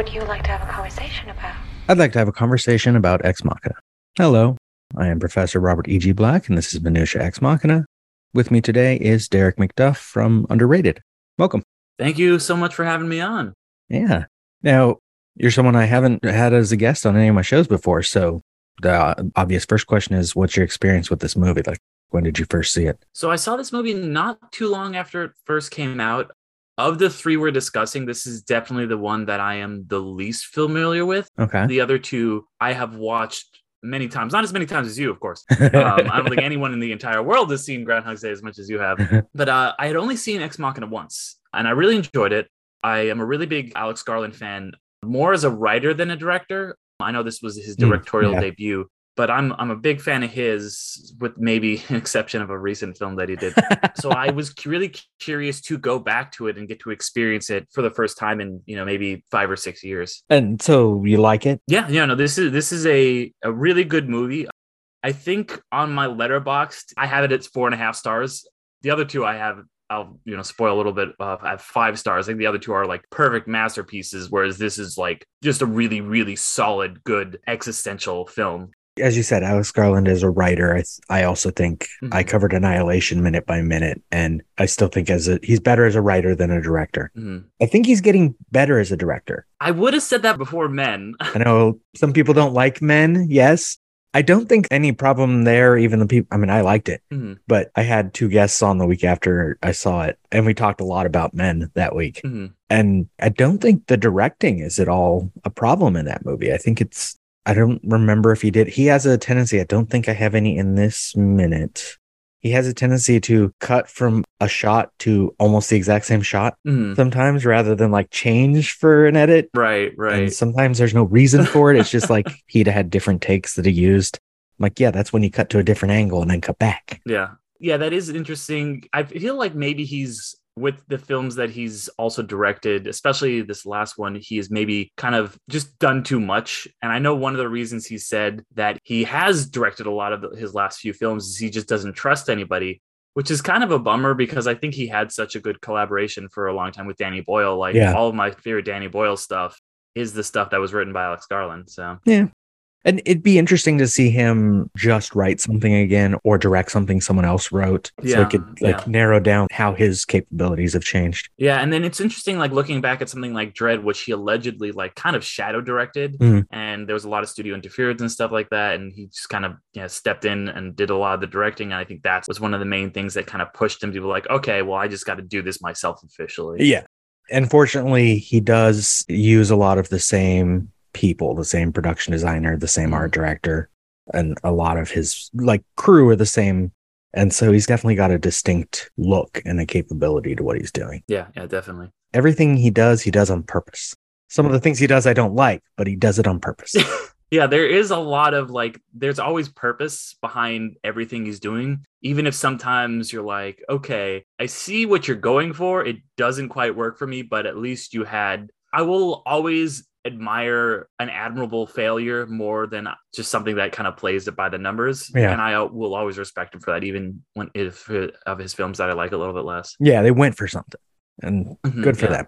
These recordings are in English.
would you like to have a conversation about? I'd like to have a conversation about Ex Machina. Hello, I am Professor Robert E.G. Black, and this is Minutia Ex Machina. With me today is Derick McDuff from Underrated. Welcome. Thank you so much for having me on. Yeah. Now, you're someone I haven't had as a guest on any of my shows before. So, the obvious first question is what's your experience with this movie? Like, when did you first see it? So, I saw this movie not too long after it first came out. Of the three we're discussing, this is definitely the one that I am the least familiar with. Okay. The other two I have watched many times, not as many times as you, of course. Um, I don't think anyone in the entire world has seen Groundhog Day as much as you have. But uh, I had only seen Ex Machina once, and I really enjoyed it. I am a really big Alex Garland fan, more as a writer than a director. I know this was his Mm, directorial yeah. debut, but I'm I'm a big fan of his, with maybe an exception of a recent film that he did. so I was really curious to go back to it and get to experience it for the first time in you know maybe five or six years. and so you like it? Yeah, yeah, no, this is this is a a really good movie. I think on my letterboxd, I have it at four and a half stars. The other two I have, I'll you know spoil a little bit. Uh, I have five stars. I think the other two are like perfect masterpieces, whereas this is like just a really, really solid, good existential film. As you said, Alex Garland is a writer. I, I also think I Mhm. covered Annihilation minute by minute, and I still think as a he's better as a writer than a director. Mhm. I think he's getting better as a director. I would have said that before Men. I know some people don't like men. Yes. I don't think any problem there. Even the people, I mean, I liked it, Mhm. but I had two guests on the week after I saw it, and we talked a lot about men that week. Mhm. And I don't think the directing is at all a problem in that movie. I think it's, I don't remember if he did. He has a tendency, I don't think I have any in this minute. He has a tendency to cut from a shot to almost the exact same shot Mhm. sometimes rather than like change for an edit. Right, And right. sometimes there's no reason for it. It's just like he'd had different takes that he used. I'm like, yeah, that's when you cut to a different angle and then cut back. Yeah. Yeah, that is interesting. I feel like maybe he's with the films that he's also directed, especially this last one, he has maybe kind of just done too much. And I know one of the reasons he said that he has directed a lot of the- his last few films is he just doesn't trust anybody, which is kind of a bummer because I think he had such a good collaboration for a long time with Danny Boyle. Like Yeah. all of my favorite Danny Boyle stuff is the stuff that was written by Alex Garland. So And it'd be interesting to see him just write something again or direct something someone else wrote. Yeah, So it could like yeah. narrow down how his capabilities have changed. Yeah, and then it's interesting, like looking back at something like Dredd, which he allegedly like kind of shadow directed, Mhm. and there was a lot of studio interference and stuff like that, and he just kind of you know, stepped in and did a lot of the directing, and I think that was one of the main things that kind of pushed him to be like, okay, well, I just got to do this myself officially. Yeah. Unfortunately, he does use a lot of the same people, the same production designer, the same art mm-hmm. director, and a lot of his like crew are the same. And so he's definitely got a distinct look and a capability to what he's doing. yeah, yeah, definitely. Everything he does, he does on purpose. Some of the things he does I don't like, but he does it on purpose. yeah, there is a lot of like, there's always purpose behind everything he's doing. Even if sometimes you're like, okay, I see what you're going for. It doesn't quite work for me, but at least you had. I will always admire an admirable failure more than just something that kind of plays it by the numbers. Yeah. And I uh, will always respect him for that, even when if of his films that I like a little bit less. yeah, they went for something. And Mhm, good for yeah. them.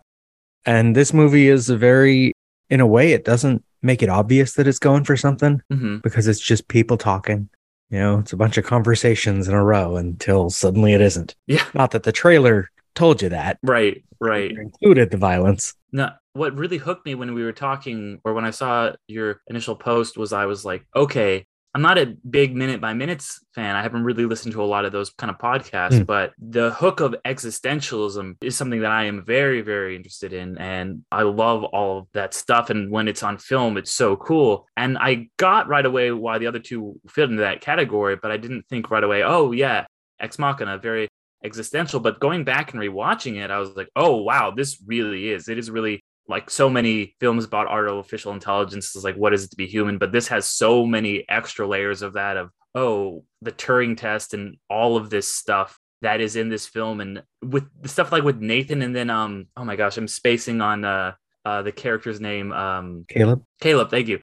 And this movie is a very, in a way, it doesn't make it obvious that it's going for something Mhm. because it's just people talking. You know, it's a bunch of conversations in a row until suddenly it isn't. Yeah. Not that the trailer told you that, Right, right. Included the violence. No, what really hooked me when we were talking or when I saw your initial post was I was like, okay, I'm not a big minute by minutes fan. I haven't really listened to a lot of those kind of podcasts, Mm. but the hook of existentialism is something that I am very, very interested in. And I love all of that stuff. And when it's on film, it's so cool. And I got right away why the other two fit into that category, but I didn't think right away, oh, yeah, Ex Machina, very existential. But going back and rewatching it, I was like, oh, wow, this really is. It is really like so many films about artificial intelligence is like what is it to be human but this has so many extra layers of that of oh the turing test and all of this stuff that is in this film and with the stuff like with nathan and then um oh my gosh i'm spacing on uh uh the character's name um Caleb? caleb thank you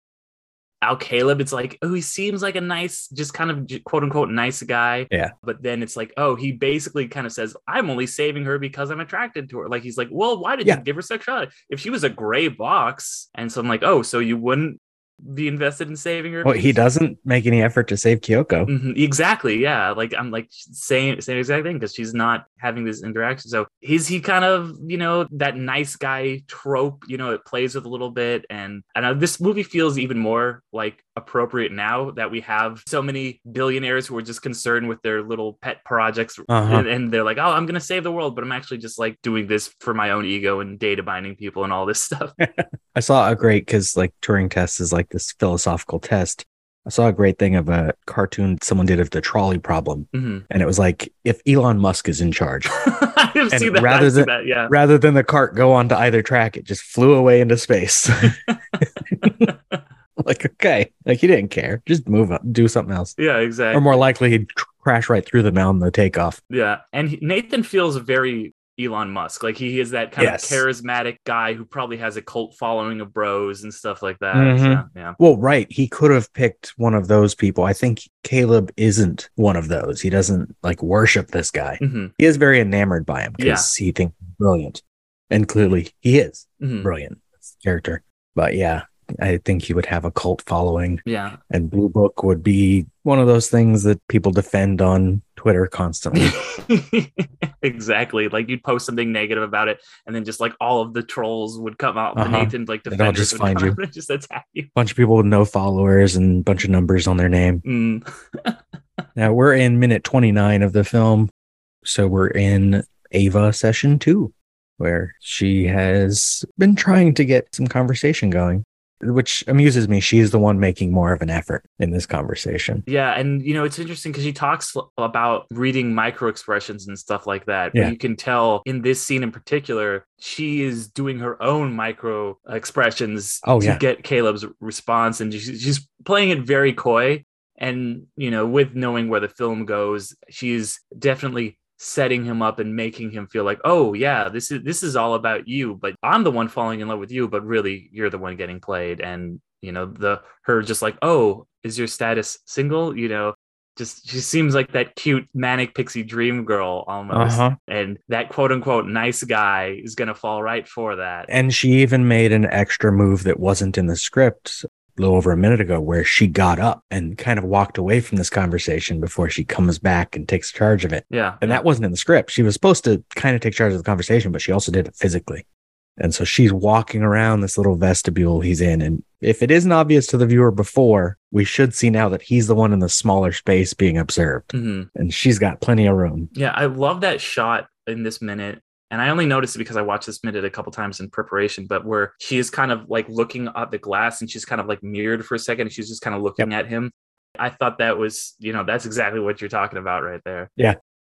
Al Caleb, it's like, oh, he seems like a nice, just kind of quote unquote nice guy. Yeah. But then it's like, oh, he basically kind of says, I'm only saving her because I'm attracted to her. Like he's like, well, why did Yeah. you give her sexuality? If she was a gray box, and so I'm like, oh, so you wouldn't be invested in saving her? Well, he doesn't make any effort to save Kyoko. Mhm, exactly. Yeah. Like I'm like same same exact thing because she's not having this interaction. So is he kind of you know that nice guy trope? You know, it plays with a little bit, and and this movie feels even more like appropriate now that we have so many billionaires who are just concerned with their little pet projects, Uh-huh. and, and they're like, oh, I'm gonna save the world, but I'm actually just like doing this for my own ego and data binding people and all this stuff. I saw a great because like Turing test is like this philosophical test. I saw a great thing of a cartoon someone did of the trolley problem, Mhm. and it was like if Elon Musk is in charge, I've And seen that. rather I've than- that. Yeah. rather than the cart go onto either track, it just flew away into space. like okay, like he didn't care, just move up, do something else, Yeah. Exactly. or more likely he'd crash right through the on the takeoff. Yeah, and he- Nathan feels very Elon Musk. Like he is that kind Yes. of charismatic guy who probably has a cult following of bros and stuff like that. Mhm. So, yeah. Well, right, he could have picked one of those people. I think Caleb isn't one of those. He doesn't like worship this guy. hmm he is very enamored by him because he thinks he's brilliant. And clearly he is hmm brilliant character. But yeah, I think he would have a cult following. Yeah. And Blue Book would be one of those things that people defend on Twitter constantly. exactly. Like you'd post something negative about it, and then just like all of the trolls would come out. Uh-huh. Nathan like defenders just find you. and just attack you. bunch of people with no followers and a bunch of numbers on their name. Mm. Now we're in minute 29 of the film. So we're in Ava session two, where she has been trying to get some conversation going, which amuses me. She's the one making more of an effort in this conversation. Yeah, and you know it's interesting because she talks about reading micro expressions and stuff like that. But Yeah. you can tell in this scene in particular, she is doing her own micro expressions Oh, to yeah. get Caleb's response, and she's, she's playing it very coy. And you know, with knowing where the film goes, she's definitely setting him up and making him feel like, oh yeah, this is this is all about you, but I'm the one falling in love with you, but really you're the one getting played. And you know, the her just like, oh, is your status single? You know, just she seems like that cute manic pixie dream girl almost. Uh-huh. And that quote unquote nice guy is gonna fall right for that. And she even made an extra move that wasn't in the script little over a minute ago, where she got up and kind of walked away from this conversation before she comes back and takes charge of it. yeah. And that wasn't in the script. She was supposed to kind of take charge of the conversation, but she also did it physically. And so she's walking around this little vestibule he's in. And if it isn't obvious to the viewer before, we should see now that he's the one in the smaller space being observed. Mhm. And she's got plenty of room. Yeah, I love that shot in this minute. And I only noticed it because I watched this minute a couple times in preparation, but where she is kind of like looking at the glass and she's kind of like mirrored for a second and she's just kind of looking at him. I thought that was, you know, that's exactly what you're talking about right there. Yeah.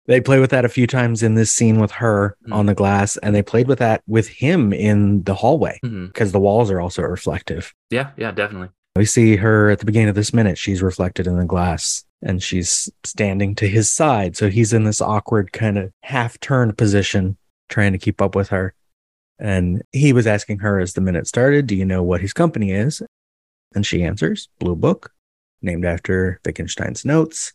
They play with that a few times in this scene with her Mhm. on the glass, and they played with that with him in the hallway because the walls are also reflective. Yeah, yeah, definitely. We see her at the beginning of this minute. She's reflected in the glass and she's standing to his side. So he's in this awkward kind of half turned position trying to keep up with her. And he was asking her as the minute started, Do you know what his company is? And she answers, Blue Book, named after Wittgenstein's notes.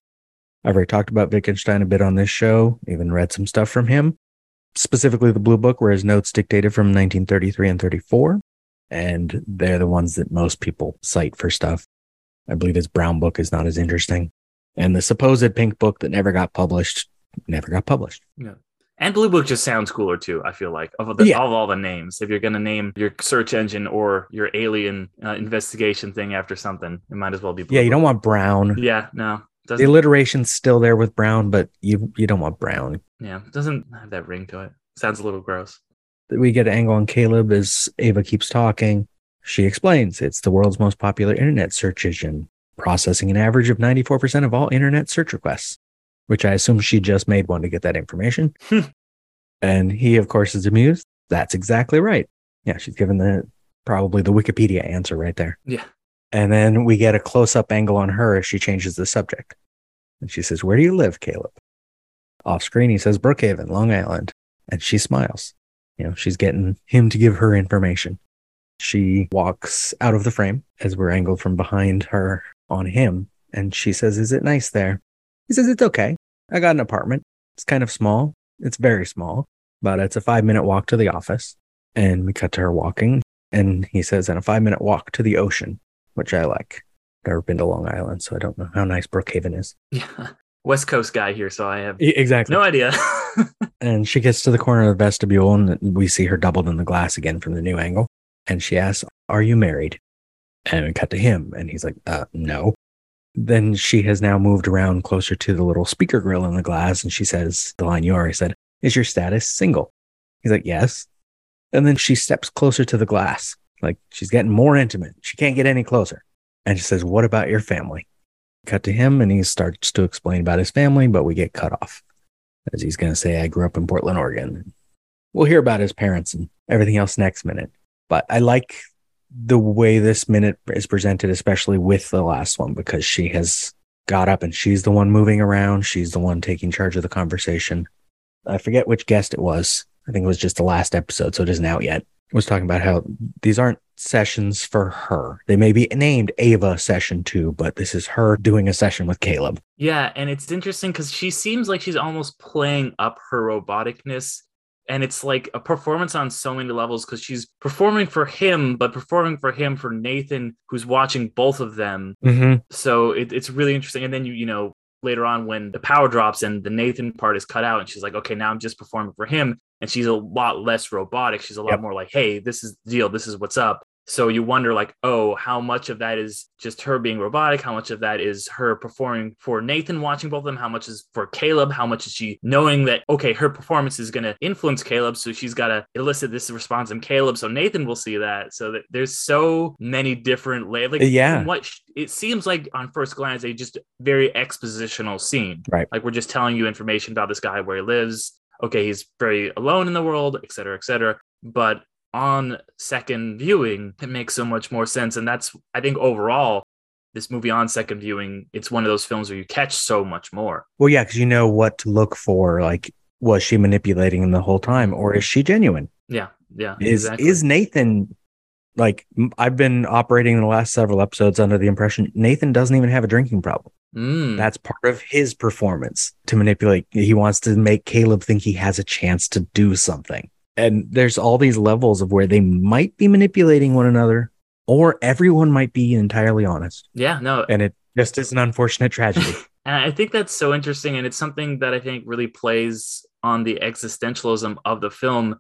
I've already talked about Wittgenstein a bit on this show, even read some stuff from him, specifically the Blue Book, where his notes dictated from 1933 and 34 and they're the ones that most people cite for stuff. I believe his brown book is not as interesting. And the supposed pink book that never got published never got published. And Blue Book just sounds cooler too, I feel like, of, the, Yeah. of all the names. If you're going to name your search engine or your alien uh, investigation thing after something, it might as well be Blue Yeah, you don't want brown. Yeah, no. The alliteration's still there with brown, but you you don't want brown. yeah, doesn't have that ring to it. Sounds a little gross. We get an angle on Caleb as Ava keeps talking. She explains it's the world's most popular internet search engine, processing an average of 94% of all internet search requests, which I assume she just made one to get that information. Hmm. and he, of course, is amused. That's exactly right. Yeah, she's given the probably the Wikipedia answer right there. Yeah. And then we get a close up angle on her as she changes the subject. And she says, Where do you live, Caleb? Off screen, he says, Brookhaven, Long Island. And she smiles. You know, she's getting him to give her information. She walks out of the frame as we're angled from behind her on him. And she says, Is it nice there? He says, It's okay. I got an apartment. It's kind of small. It's very small, but it's a five minute walk to the office. And we cut to her walking. And he says, And a five minute walk to the ocean, which I like. Never been to Long Island, so I don't know how nice Brookhaven is. Yeah. West Coast guy here, so I have Exactly. no idea. And she gets to the corner of the vestibule and we see her doubled in the glass again from the new angle. And she asks, Are you married? And we cut to him and he's like, uh, No. Then she has now moved around closer to the little speaker grill in the glass and she says, The line you already said, Is your status single? He's like, Yes. And then she steps closer to the glass. Like she's getting more intimate. She can't get any closer. And she says, What about your family? Cut to him and he starts to explain about his family, but we get cut off as he's going to say, I grew up in Portland, Oregon. We'll hear about his parents and everything else next minute. But I like the way this minute is presented, especially with the last one, because she has got up and she's the one moving around. She's the one taking charge of the conversation. I forget which guest it was. I think it was just the last episode, so it isn't out yet. Was talking about how these aren't sessions for her. They may be named Ava session two, but this is her doing a session with Caleb. Yeah, and it's interesting because she seems like she's almost playing up her roboticness. And it's like a performance on so many levels because she's performing for him, but performing for him for Nathan, who's watching both of them. Mm-hmm. So it, it's really interesting. And then you, you know, later on when the power drops and the Nathan part is cut out, and she's like, okay, now I'm just performing for him. And she's a lot less robotic. She's a lot Yep. more like, hey, this is the deal. This is what's up. So you wonder, like, oh, how much of that is just her being robotic? How much of that is her performing for Nathan, watching both of them? How much is for Caleb? How much is she knowing that, okay, her performance is going to influence Caleb? So she's got to elicit this response from Caleb. So Nathan will see that. So that there's so many different layers. Like, uh, Yeah. from what sh- it seems like on first glance, a just very expositional scene. Right. Like, we're just telling you information about this guy, where he lives. Okay, he's very alone in the world, et cetera, et cetera. But on second viewing, it makes so much more sense. And that's, I think, overall, this movie on second viewing, it's one of those films where you catch so much more. Well, yeah, because you know what to look for. Like, was she manipulating him the whole time, or is she genuine? Yeah, yeah, Is exactly. is Nathan like? I've been operating in the last several episodes under the impression Nathan doesn't even have a drinking problem. Mm, That's part of his performance to manipulate. He wants to make Caleb think he has a chance to do something. And there's all these levels of where they might be manipulating one another, or everyone might be entirely honest. yeah, no, And it just is an unfortunate tragedy. And I think that's so interesting. And it's something that I think really plays on the existentialism of the film.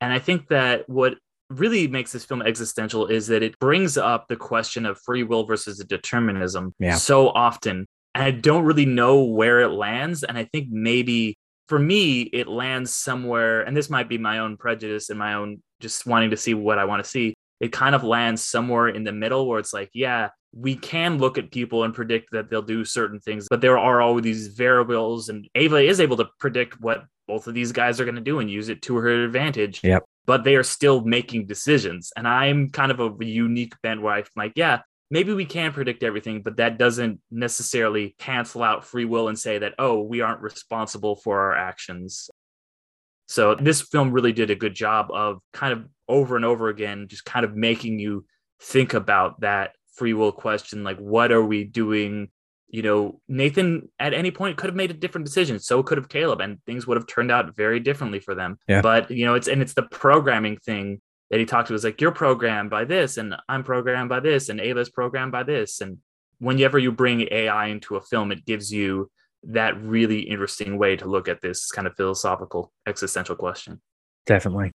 And I think that what really makes this film existential is that it brings up the question of free will versus determinism Yeah. so often. And I don't really know where it lands. And I think maybe for me, it lands somewhere, and this might be my own prejudice and my own just wanting to see what I want to see. It kind of lands somewhere in the middle where it's like, yeah, we can look at people and predict that they'll do certain things, but there are all these variables, and Ava is able to predict what both of these guys are going to do and use it to her advantage. Yep. But they are still making decisions. And I'm kind of a unique bent where I'm like, yeah, maybe we can predict everything, but that doesn't necessarily cancel out free will and say that, oh, we aren't responsible for our actions. So this film really did a good job of kind of over and over again, just kind of making you think about that free will question. Like, what are we doing? You know, Nathan at any point could have made a different decision. So could have Caleb, and things would have turned out very differently for them. Yeah. But you know, it's and it's the programming thing that he talked to. Was like, you're programmed by this, and I'm programmed by this, and Ava's programmed by this. And whenever you bring AI into a film, it gives you that really interesting way to look at this kind of philosophical existential question. Definitely.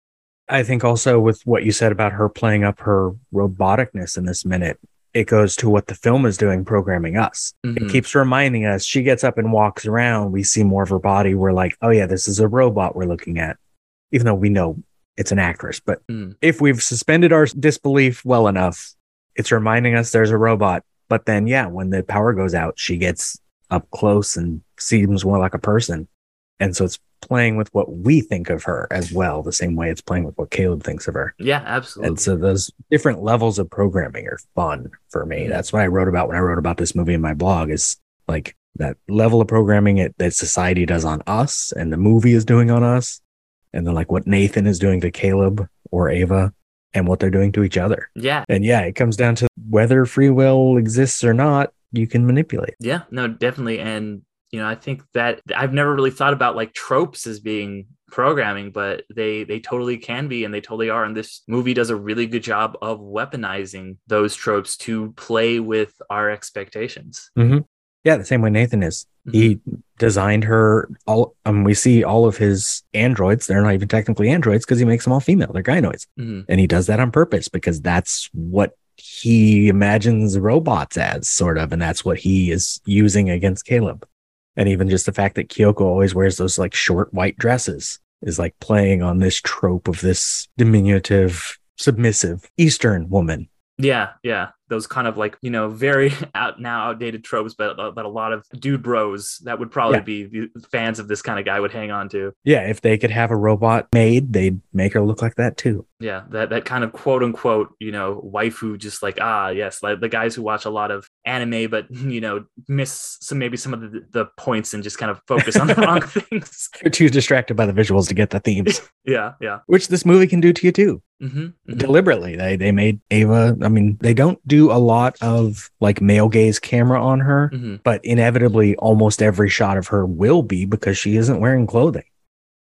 I think also with what you said about her playing up her roboticness in this minute, it goes to what the film is doing, programming us. Mhm. It keeps reminding us. She gets up and walks around. We see more of her body. We're like, oh, yeah, this is a robot we're looking at, even though we know it's an actress. But Mm. if we've suspended our disbelief well enough, it's reminding us there's a robot. But then, yeah, when the power goes out, she gets up close and seems more like a person. And so it's playing with what we think of her as well, the same way it's playing with what Caleb thinks of her. Yeah, absolutely. And so those different levels of programming are fun for me. Mhm. That's what I wrote about when I wrote about this movie in my blog is like that level of programming it, that society does on us and the movie is doing on us. And then like what Nathan is doing to Caleb or Ava. and what they're doing to each other. Yeah. And yeah, it comes down to whether free will exists or not, you can manipulate. Yeah, no, definitely. And, you know, I think that I've never really thought about like tropes as being programming, but they they totally can be and they totally are. And this movie does a really good job of weaponizing those tropes to play with our expectations. Mm-hmm. Yeah, the same way Nathan is. Mm-hmm. He designed her all um we see all of his androids, they're not even technically androids because he makes them all female. They're gynoids. Mm-hmm. And he does that on purpose because that's what he imagines robots as, sort of, and that's what he is using against Caleb. And even just the fact that Kyoko always wears those like short white dresses is like playing on this trope of this diminutive, submissive Eastern woman. Yeah, yeah those kind of like you know very out now outdated tropes but uh, but a lot of dude bros that would probably yeah. be the fans of this kind of guy would hang on to yeah if they could have a robot made they'd make her look like that too yeah that that kind of quote unquote you know waifu just like ah yes like the guys who watch a lot of anime but you know miss some maybe some of the, the points and just kind of focus on the wrong things they're too distracted by the visuals to get the themes yeah yeah which this movie can do to you too mm-hmm, mm-hmm. deliberately they they made ava i mean they don't do a lot of like male gaze camera on her, mm-hmm. but inevitably almost every shot of her will be because she isn't wearing clothing.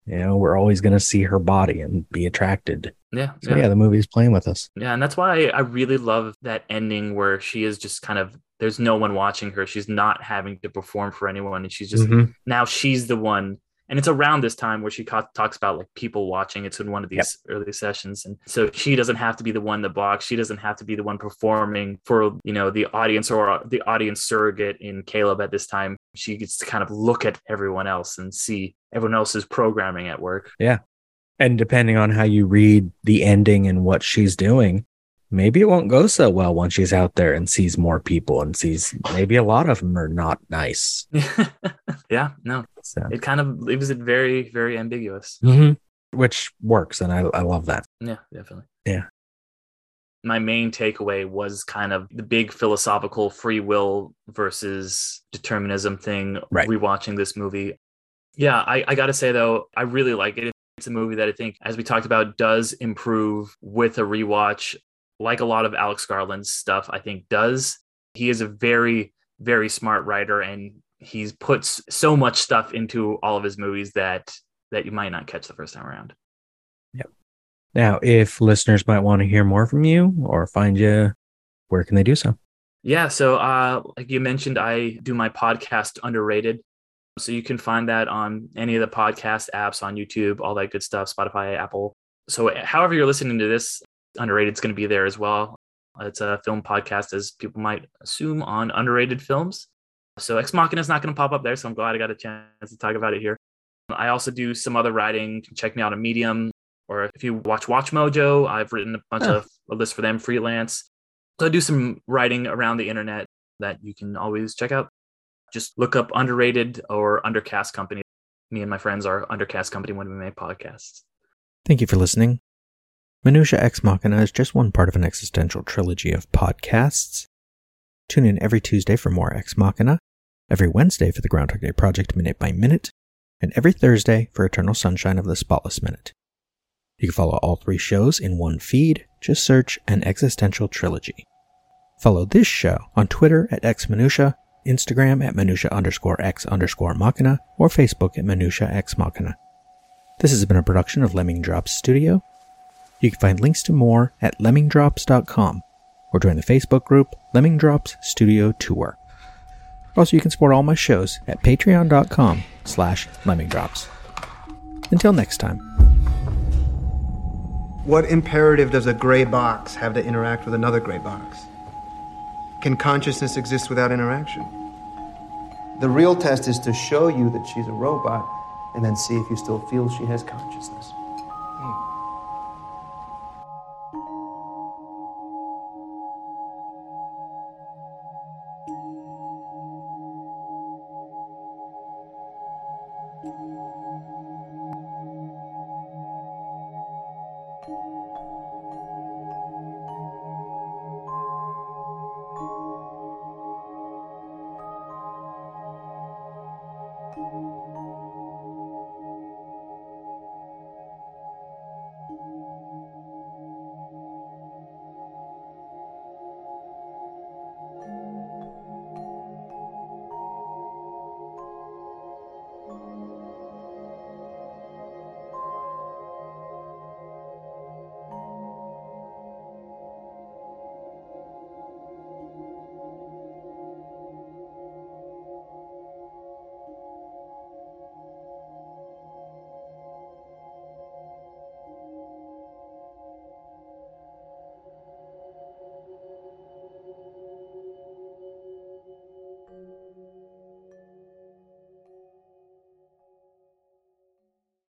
You know, we're always going to see her body and be attracted. Yeah. So, yeah. yeah, the movie's playing with us. Yeah. And that's why I really love that ending where she is just kind of, there's no one watching her. She's not having to perform for anyone. And she's just, mm-hmm. now she's the one and it's around this time where she ca- talks about like people watching. It's in one of these yep. early sessions. And so she doesn't have to be the one in the box she doesn't have to be the one performing for you know the audience or uh, the audience surrogate in caleb at this time. She gets to kind of look at everyone else and see everyone else's programming at work. Yeah. And depending on how you read the ending and what she's doing maybe it won't go so well when she's out there and sees more people and sees maybe a lot of them are not nice. yeah, no. So. It kind of leaves it very, very ambiguous. Mm-hmm. Which works. And I, I love that. Yeah, definitely. Yeah. My main takeaway was kind of the big philosophical free will versus determinism thing, right. rewatching this movie. Yeah, I, I got to say, though, I really like it. It's a movie that I think, as we talked about, does improve with a rewatch like a lot of Alex Garland's stuff, I think does. He is a very, very smart writer and he's puts so much stuff into all of his movies that that you might not catch the first time around. Yep. Now, if listeners might want to hear more from you or find you, where can they do so? Yeah, so uh, like you mentioned, I do my podcast underrated. So you can find that on any of the podcast apps on YouTube, all that good stuff, Spotify, Apple. So however you're listening to this, underrated is going to be there as well. It's a film podcast, as people might assume, on underrated films. So Ex Machina is not going to pop up there, so I'm glad I got a chance to talk about it here. I also do some other writing. check me out on Medium, or if you watch Watch Mojo, I've written a bunch oh. of a list for them freelance. So I do some writing around the internet that you can always check out. Just look up underrated or undercast company. Me and my friends are undercast company when we make podcasts. Thank you for listening. Minutia Ex Machina is just one part of an existential trilogy of podcasts. Tune in every Tuesday for more Ex Machina, every Wednesday for the Groundhog Day Project Minute by Minute, and every Thursday for Eternal Sunshine of the Spotless Minute. You can follow all three shows in one feed. Just search an existential trilogy. Follow this show on Twitter at xminutia, Instagram at minutia underscore x underscore machina, or Facebook at minutia x machina. This has been a production of Lemming Drops Studio. You can find links to more at lemmingdrops.com or join the Facebook group Lemming Drops Studio Tour. Also, you can support all my shows at patreon.com slash lemmingdrops. Until next time. What imperative does a gray box have to interact with another gray box? Can consciousness exist without interaction? The real test is to show you that she's a robot and then see if you still feel she has consciousness.